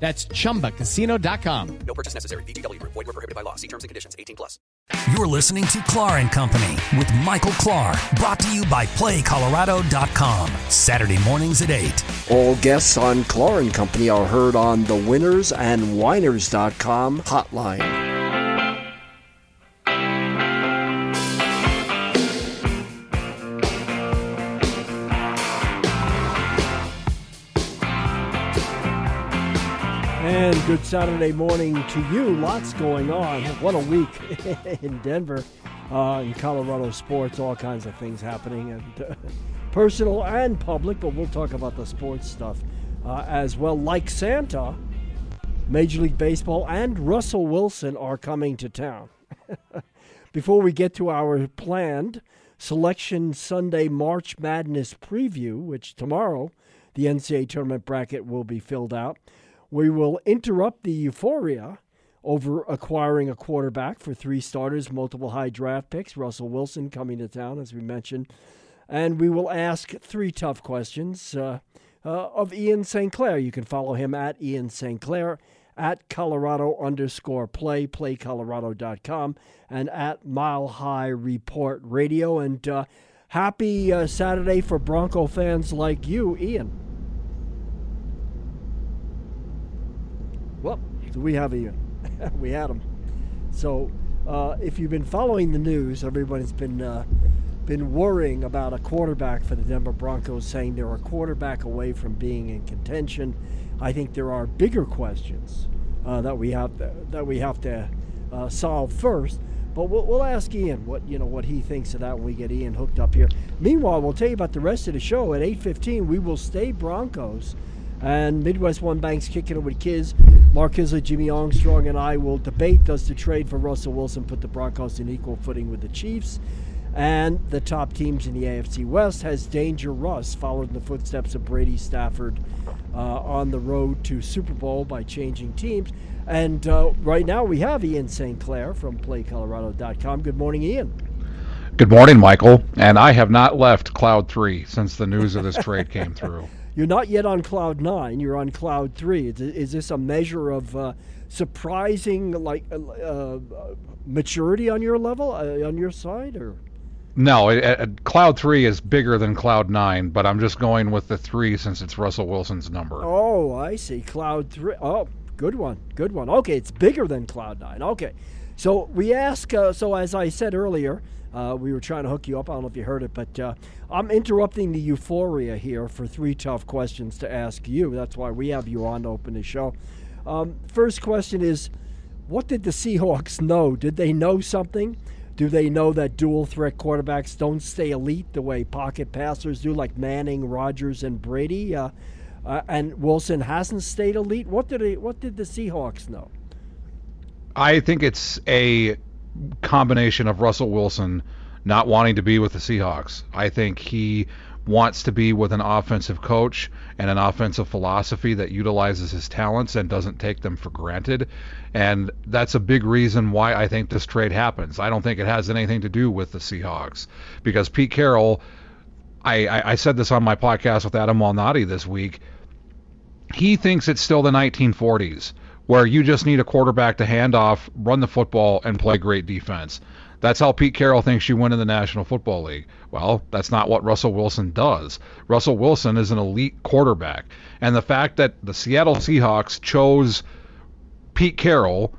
That's chumbacasino.com. No purchase necessary. VGW Group. Void were prohibited by law. See terms and conditions. 18 plus. You're listening to Clar and Company with Michael Clar, brought to you by PlayColorado.com. Saturday mornings at 8. All guests on Clar and Company are heard on the Winners and Whiners.com hotline. And good Saturday morning to you. Lots going on. What a week in Denver, uh, in Colorado sports, all kinds of things happening, and uh, personal and public. But we'll talk about the sports stuff uh, as well. Like Santa, Major League Baseball and Russell Wilson are coming to town. Before we get to our planned Selection Sunday March Madness preview, which tomorrow the NCAA tournament bracket will be filled out. We will interrupt the euphoria over acquiring a quarterback for three starters, multiple high draft picks. Russell Wilson coming to town, as we mentioned. And we will ask three tough questions uh, uh, of Ian St. Clair. You can follow him at Ian St. Clair, at Colorado underscore play, playcolorado.com, and at Mile High Report Radio. And uh, happy uh, Saturday for Bronco fans like you, Ian. Well, do we have Ian? we had him. So, uh, if you've been following the news, everybody's been uh, been worrying about a quarterback for the Denver Broncos, saying they're a quarterback away from being in contention. I think there are bigger questions uh, that we have to, that we have to uh, solve first. But we'll, we'll ask Ian what you know what he thinks of that when we get Ian hooked up here. Meanwhile, we'll tell you about the rest of the show at 8:15. We will stay Broncos. And Midwest One Bank's kicking it with Kiz. Mark Kiszla, Jimmy Armstrong, and I will debate does the trade for Russell Wilson put the Broncos in equal footing with the Chiefs? And the top teams in the AFC West has Danger Russ followed in the footsteps of Brady Stafford uh, on the road to Super Bowl by changing teams. And uh, right now we have Ian St. Clair from PlayColorado.com. Good morning, Ian. Good morning, Michael. And I have not left Cloud 3 since the news of this trade came through. You're not yet on cloud nine. You're on cloud three. Is, is this a measure of uh, surprising, like uh, uh, maturity on your level, uh, on your side, or? No, it, it, Cloud 3 is bigger than Cloud 9, but I'm just going with the 3 since it's Russell Wilson's number. Oh, I see. Cloud 3. Oh, good one. Good one. Okay, it's bigger than Cloud 9. Okay. So we ask, uh, so as I said earlier, uh, we were trying to hook you up. I don't know if you heard it, but uh, I'm interrupting the euphoria here for three tough questions to ask you. That's why we have you on to open the show. Um, first question is what did the Seahawks know? Did they know something? Do they know that dual threat quarterbacks don't stay elite the way pocket passers do, like Manning, Rodgers, and Brady? Uh, uh, and Wilson hasn't stayed elite. What did he, what did the Seahawks know? I think it's a combination of Russell Wilson not wanting to be with the Seahawks. I think he wants to be with an offensive coach and an offensive philosophy that utilizes his talents and doesn't take them for granted. And that's a big reason why I think this trade happens. I don't think it has anything to do with the Seahawks because Pete Carroll, I, I, I said this on my podcast with Adam Malnati this week. He thinks it's still the 1940s where you just need a quarterback to hand off, run the football, and play great defense. That's how Pete Carroll thinks you win in the National Football League. Well, that's not what Russell Wilson does. Russell Wilson is an elite quarterback. And the fact that the Seattle Seahawks chose Pete Carroll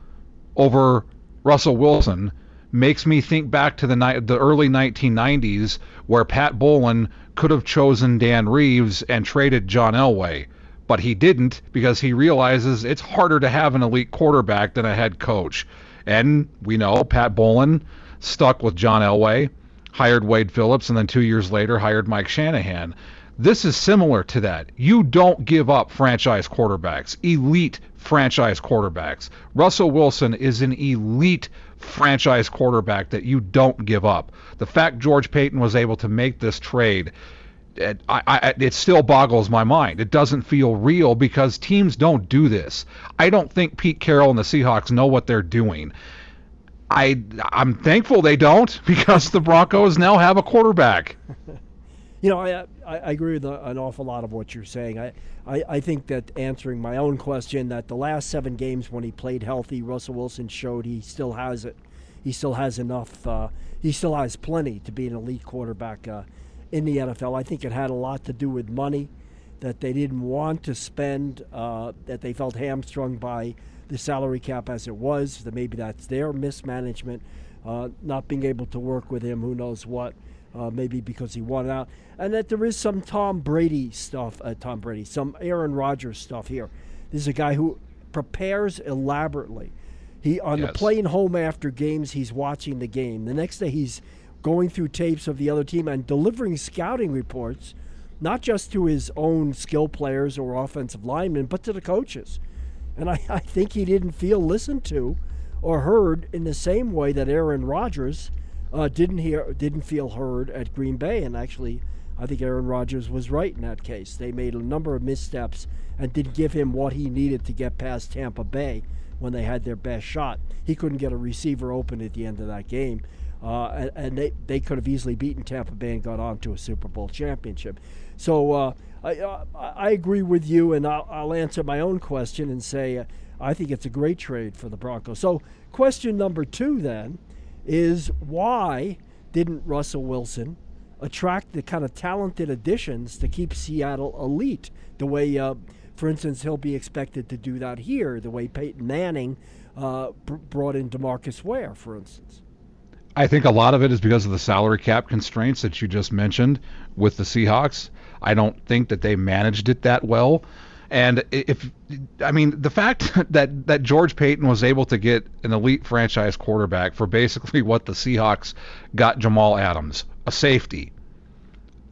over Russell Wilson makes me think back to the ni- the early 1990s where Pat Bowlen could have chosen Dan Reeves and traded John Elway, but he didn't because he realizes it's harder to have an elite quarterback than a head coach. And we know Pat Bowlen stuck with John Elway, hired Wade Phillips, and then two years later hired Mike Shanahan. This is similar to that. You don't give up franchise quarterbacks, elite franchise quarterbacks. Russell Wilson is an elite franchise quarterback that you don't give up. The fact George Paton was able to make this trade, it, I, I, it still boggles my mind. It doesn't feel real because teams don't do this. I don't think Pete Carroll and the Seahawks know what they're doing. I I'm thankful they don't because the Broncos now have a quarterback. You know, I, I, I agree with an awful lot of what you're saying. I, I, I think that answering my own question, that the last seven games when he played healthy, Russell Wilson showed he still has it. He still has enough. Uh, he still has plenty to be an elite quarterback uh, in the NFL. I think it had a lot to do with money that they didn't want to spend, uh, that they felt hamstrung by the salary cap as it was. That maybe that's their mismanagement, uh, not being able to work with him. Who knows what? Uh, maybe because he wanted out, and that there is some Tom Brady stuff. Uh, Tom Brady, some Aaron Rodgers stuff here. This is a guy who prepares elaborately. He on Yes. the plane home after games, he's watching the game. The next day, he's going through tapes of the other team and delivering scouting reports, not just to his own skill players or offensive linemen, but to the coaches. And I, I think he didn't feel listened to or heard in the same way that Aaron Rodgers uh, didn't hear didn't feel heard at Green Bay. And actually, I think Aaron Rodgers was right in that case. They made a number of missteps and didn't give him what he needed to get past Tampa Bay when they had their best shot. He couldn't get a receiver open at the end of that game. Uh, and, they, they could have easily beaten Tampa Bay and got on to a Super Bowl championship. So uh, I, uh, I agree with you, and I'll, I'll answer my own question and say uh, I think it's a great trade for the Broncos. So, question number two then is why didn't Russell Wilson attract the kind of talented additions to keep Seattle elite the way, uh, for instance, he'll be expected to do that here, the way Peyton Manning uh, br- brought in Demarcus Ware, for instance. I think a lot of it is because of the salary cap constraints that you just mentioned with the Seahawks. I don't think that they managed it that well. And if I mean the fact that that George Paton was able to get an elite franchise quarterback for basically what the Seahawks got Jamal Adams, a safety.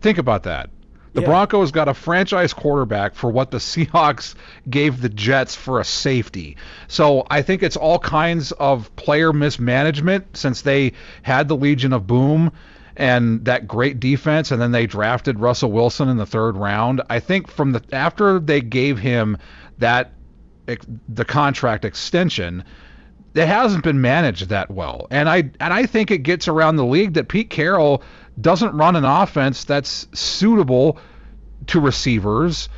Think about that. The Yeah. Broncos got a franchise quarterback for what the Seahawks gave the Jets for a safety. So I think it's all kinds of player mismanagement since they had the Legion of Boom and that great defense and then they drafted Russell Wilson in the 3rd round. I think from the after they gave him that the contract extension, it hasn't been managed that well. And I and I think it gets around the league that Pete Carroll doesn't run an offense that's suitable to receivers,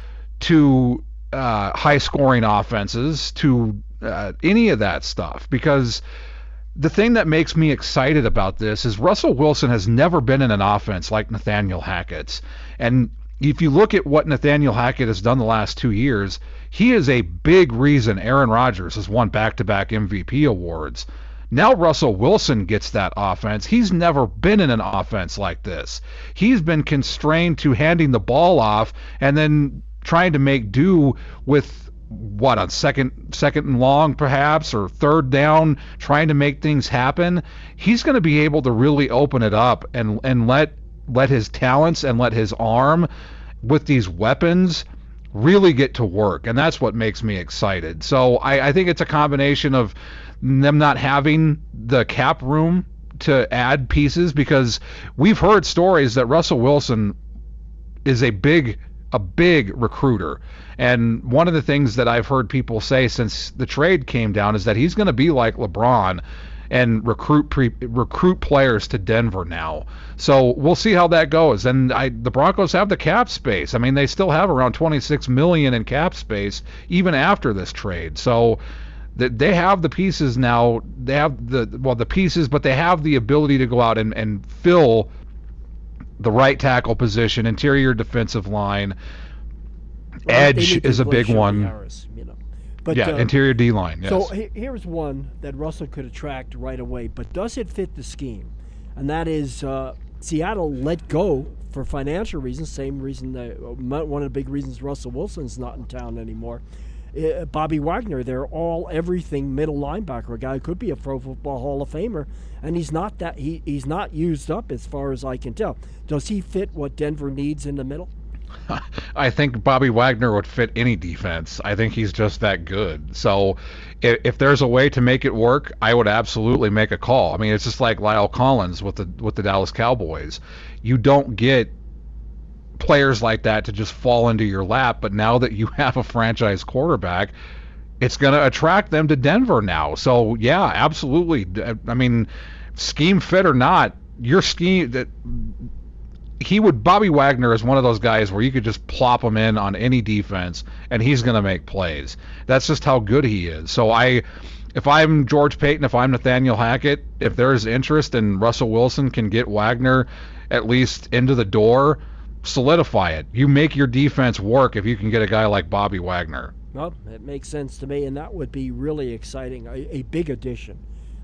to uh, high scoring offenses, to uh, any of that stuff because the thing that makes me excited about this is Russell Wilson has never been in an offense like Nathaniel Hackett's. And if you look at what Nathaniel Hackett has done the last two years, he is a big reason Aaron Rodgers has won back to back MVP awards. Now Russell Wilson gets that offense. He's never been in an offense like this. He's been constrained to handing the ball off and then trying to make do with what on second second and long perhaps or third down trying to make things happen he's going to be able to really open it up and and let let his talents and let his arm with these weapons really get to work and that's what makes me excited so I, I think it's a combination of them not having the cap room to add pieces because we've heard stories that Russell Wilson is a big a big recruiter. And one of the things that I've heard people say since the trade came down is that he's going to be like LeBron and recruit pre, recruit players to Denver now. So we'll see how that goes. And I, the Broncos have the cap space. I mean, they still have around 26 million in cap space even after this trade. So they have the pieces now. They have the well the pieces, but they have the ability to go out and, and fill the right tackle position, interior defensive line. Well, Edge is a big one. Harris, you know. But, yeah, uh, interior D line. Yes. So here's one that Russell could attract right away, but does it fit the scheme? And that is uh, Seattle let go for financial reasons, same reason that uh, one of the big reasons Russell Wilson's not in town anymore. Uh, Bobby Wagner, they're all everything middle linebacker, a guy who could be a Pro Football Hall of Famer, and he's not that he, he's not used up as far as I can tell. Does he fit what Denver needs in the middle? I think Bobby Wagner would fit any defense. I think he's just that good. So if, if, there's a way to make it work, I would absolutely make a call. I mean, it's just like Lyle Collins with the with the Dallas Cowboys. You don't get players like that to just fall into your lap, but now that you have a franchise quarterback, it's going to attract them to Denver now. So yeah, absolutely. I mean, scheme fit or not, your scheme that he would Bobby Wagner is one of those guys where you could just plop him in on any defense and he's going to make plays. That's just how good he is. So I if I'm George Paton, if I'm Nathaniel Hackett, if there's interest and Russell Wilson can get Wagner at least into the door, solidify it. You make your defense work if you can get a guy like Bobby Wagner. Well, it makes sense to me, and that would be really exciting, a, a big addition,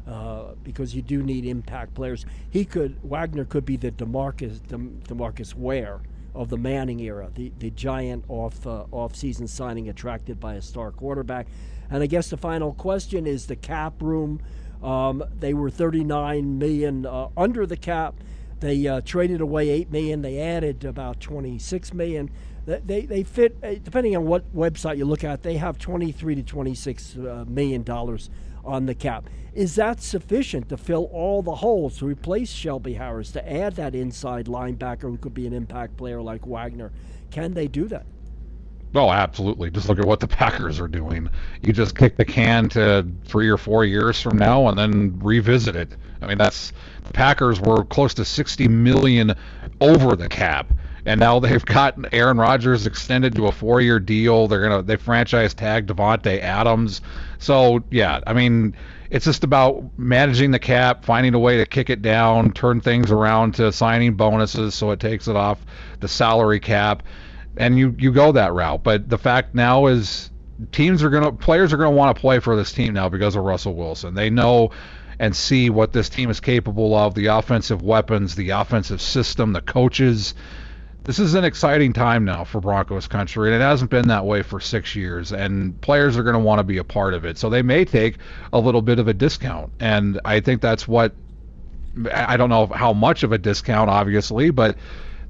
uh, because you do need impact players. He could Wagner could be the Demarcus Demarcus Ware of the Manning era, the the giant off uh, off season signing attracted by a star quarterback. And I guess the final question is the cap room. Um, they were 39 million uh, under the cap. They uh, traded away eight million. They added about 26 million they, they fit uh, depending on what website you look at they have 23 to 26 uh, million dollars on the cap is that sufficient to fill all the holes to replace shelby harris to add that inside linebacker who could be an impact player like wagner can they do that Oh, absolutely. Just look at what the Packers are doing. You just kick the can to three or four years from now and then revisit it. I mean, that's the Packers were close to 60 million over the cap and now they've got Aaron Rodgers extended to a four-year deal. They're gonna they franchise tag Davante Adams. So yeah, I mean, it's just about managing the cap, finding a way to kick it down, turn things around to signing bonuses so it takes it off the salary cap, and you you go that route. But the fact now is teams are gonna players are gonna want to play for this team now because of Russell Wilson. They know and see what this team is capable of, the offensive weapons, the offensive system, the coaches this is an exciting time now for Broncos country, and it hasn't been that way for six years. And players are going to want to be a part of it, so they may take a little bit of a discount. And I think that's what I don't know how much of a discount, obviously, but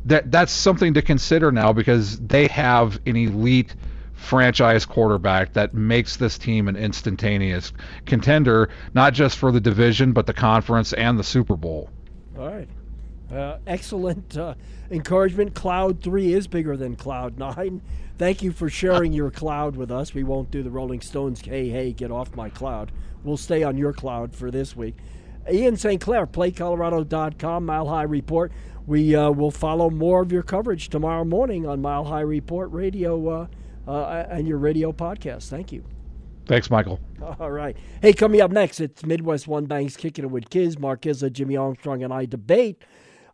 that that's something to consider now because they have an elite franchise quarterback that makes this team an instantaneous contender, not just for the division but the conference and the Super Bowl. All right. Uh, excellent uh, encouragement. Cloud 3 is bigger than Cloud 9. Thank you for sharing your cloud with us. We won't do the Rolling Stones, hey, hey, get off my cloud. We'll stay on your cloud for this week. Ian St. Clair, playcolorado.com, Mile High Report. We uh, will follow more of your coverage tomorrow morning on Mile High Report Radio uh, uh, and your radio podcast. Thank you. Thanks, Michael. All right. Hey, coming up next, it's Midwest One Banks kicking it with Kiz, Mark Kiszla, Jimmy Armstrong, and I debate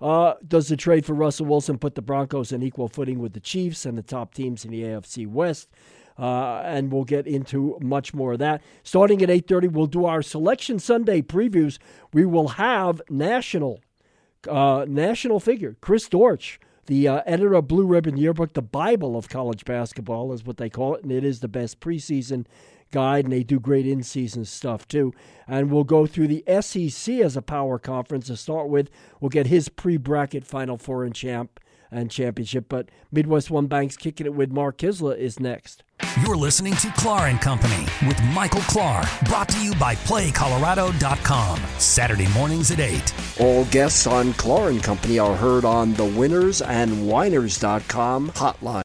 uh, does the trade for Russell Wilson put the Broncos in equal footing with the Chiefs and the top teams in the AFC West? Uh, and we'll get into much more of that. Starting at 8:30, we'll do our Selection Sunday previews. We will have national uh, national figure Chris Dortch the uh, editor of Blue Ribbon Yearbook, the Bible of college basketball is what they call it, and it is the best preseason guide, and they do great in season stuff too. And we'll go through the SEC as a power conference to start with. We'll get his pre bracket Final Four and champ and championship. But Midwest One Bank's kicking it with Mark Kiszla is next. You're listening to Clar and Company with Michael Clar, brought to you by PlayColorado.com. Saturday mornings at 8. All guests on Clar and Company are heard on the Winners and Whiners.com hotline.